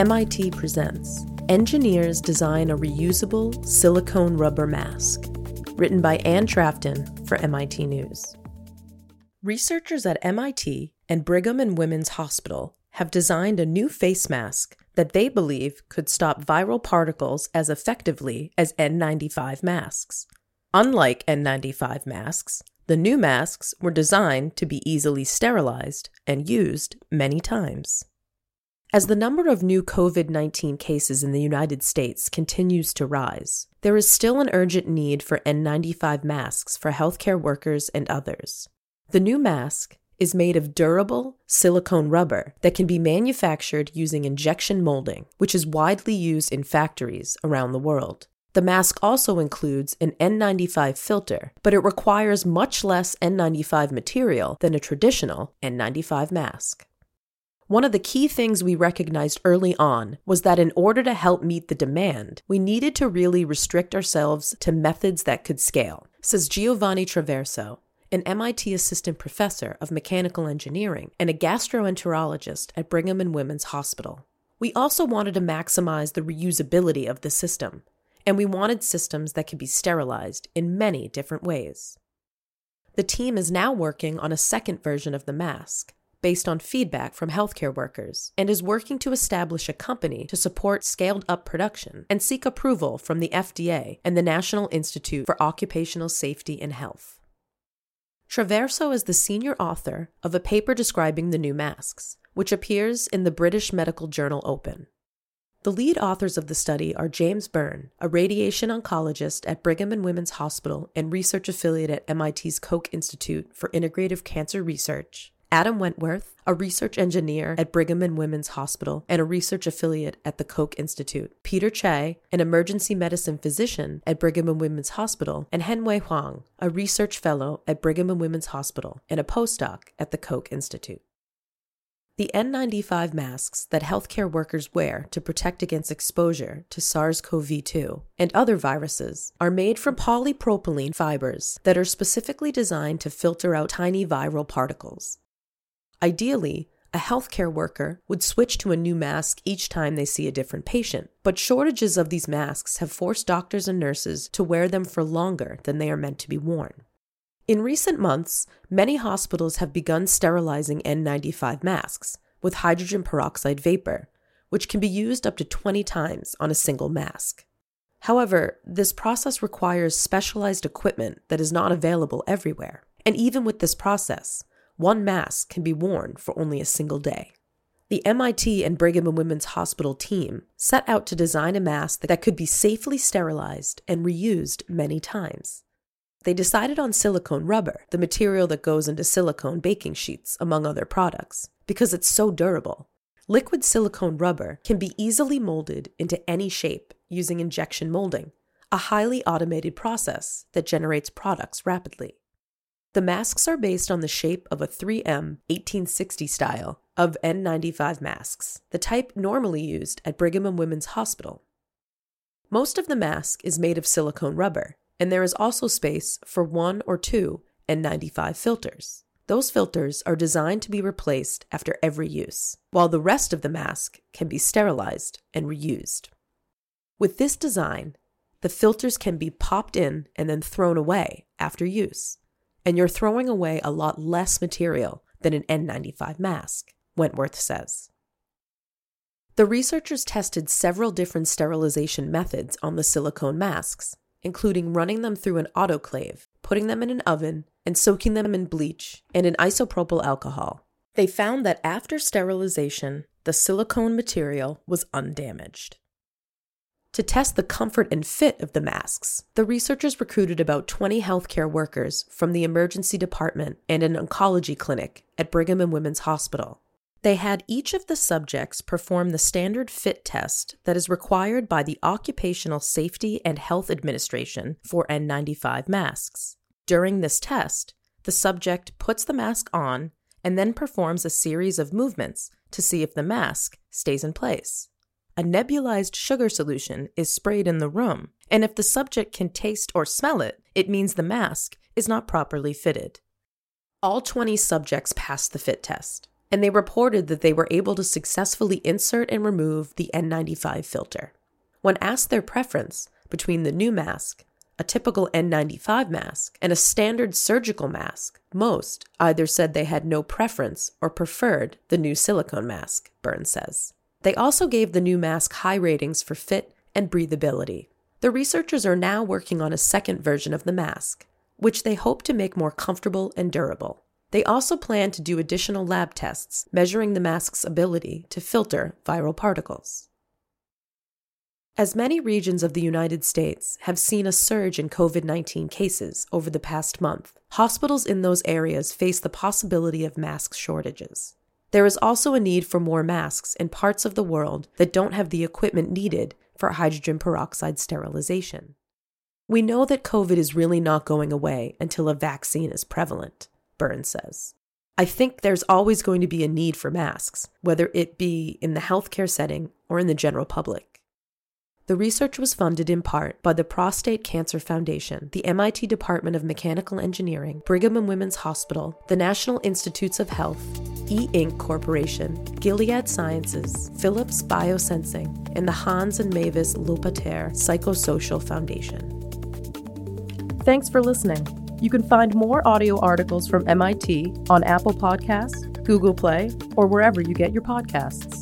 MIT presents Engineers Design a Reusable Silicone Rubber Mask, written by Anne Trafton for MIT News. Researchers at MIT and Brigham and Women's Hospital have designed a new face mask that they believe could stop viral particles as effectively as N95 masks. Unlike N95 masks, the new masks were designed to be easily sterilized and used many times. As the number of new COVID 19 cases in the United States continues to rise, there is still an urgent need for N95 masks for healthcare workers and others. The new mask is made of durable silicone rubber that can be manufactured using injection molding, which is widely used in factories around the world. The mask also includes an N95 filter, but it requires much less N95 material than a traditional N95 mask. One of the key things we recognized early on was that in order to help meet the demand, we needed to really restrict ourselves to methods that could scale, says Giovanni Traverso, an MIT assistant professor of mechanical engineering and a gastroenterologist at Brigham and Women's Hospital. We also wanted to maximize the reusability of the system, and we wanted systems that could be sterilized in many different ways. The team is now working on a second version of the mask, based on feedback from healthcare workers and is working to establish a company to support scaled up production and seek approval from the FDA and the National Institute for Occupational Safety and Health. Traverso is the senior author of a paper describing the new masks, which appears in the British medical journal Open. The lead authors of the study are James Byrne, a radiation oncologist at Brigham and Women's Hospital and research affiliate at MIT's Koch Institute for Integrative Cancer Research, Adam Wentworth, a research engineer at Brigham and Women's Hospital and a research affiliate at the Koch Institute, Peter Chai, an emergency medicine physician at Brigham and Women's Hospital, and Henwei Huang, a research fellow at Brigham and Women's Hospital and a postdoc at the Koch Institute. The N95 masks that healthcare workers wear to protect against exposure to SARS CoV 2 and other viruses are made from polypropylene fibers that are specifically designed to filter out tiny viral particles. Ideally, a healthcare worker would switch to a new mask each time they see a different patient, but shortages of these masks have forced doctors and nurses to wear them for longer than they are meant to be worn. In recent months, many hospitals have begun sterilizing N95 masks with hydrogen peroxide vapor, which can be used up to 20 times on a single mask. However, this process requires specialized equipment that is not available everywhere. And even with this process, one mask can be worn for only a single day. The MIT and Brigham and Women's Hospital team set out to design a mask that could be safely sterilized and reused many times. They decided on silicone rubber, the material that goes into silicone baking sheets, among other products, because it's so durable. Liquid silicone rubber can be easily molded into any shape using injection molding, a highly automated process that generates products rapidly. The masks are based on the shape of a 3M 1860 style of N95 masks, the type normally used at Brigham and Women's Hospital. Most of the mask is made of silicone rubber, and there is also space for one or two N95 filters. Those filters are designed to be replaced after every use, while the rest of the mask can be sterilized and reused. With this design, the filters can be popped in and then thrown away after use and you're throwing away a lot less material than an N95 mask, Wentworth says. The researchers tested several different sterilization methods on the silicone masks, including running them through an autoclave, putting them in an oven, and soaking them in bleach and in isopropyl alcohol. They found that after sterilization, the silicone material was undamaged. To test the comfort and fit of the masks, the researchers recruited about 20 healthcare workers from the emergency department and an oncology clinic at Brigham and Women's Hospital. They had each of the subjects perform the standard fit test that is required by the Occupational Safety and Health Administration for N95 masks. During this test, the subject puts the mask on and then performs a series of movements to see if the mask stays in place a nebulized sugar solution is sprayed in the room, and if the subject can taste or smell it, it means the mask is not properly fitted. All 20 subjects passed the fit test. and they reported that they were able to successfully insert and remove the N95 filter. When asked their preference between the new mask, a typical N95 mask, and a standard surgical mask, most either said they had no preference or preferred the new silicone mask, Byrne says. They also gave the new mask high ratings for fit and breathability. The researchers are now working on a second version of the mask, which they hope to make more comfortable and durable. They also plan to do additional lab tests measuring the mask's ability to filter viral particles. As many regions of the United States have seen a surge in COVID 19 cases over the past month, hospitals in those areas face the possibility of mask shortages. There is also a need for more masks in parts of the world that don't have the equipment needed for hydrogen peroxide sterilization. We know that COVID is really not going away until a vaccine is prevalent, Byrne says. I think there's always going to be a need for masks, whether it be in the healthcare setting or in the general public. The research was funded in part by the Prostate Cancer Foundation, the MIT Department of Mechanical Engineering, Brigham and Women's Hospital, the National Institutes of Health, E Ink Corporation, Gilead Sciences, Philips Biosensing, and the Hans and Mavis Lopater Psychosocial Foundation. Thanks for listening. You can find more audio articles from MIT on Apple Podcasts, Google Play, or wherever you get your podcasts.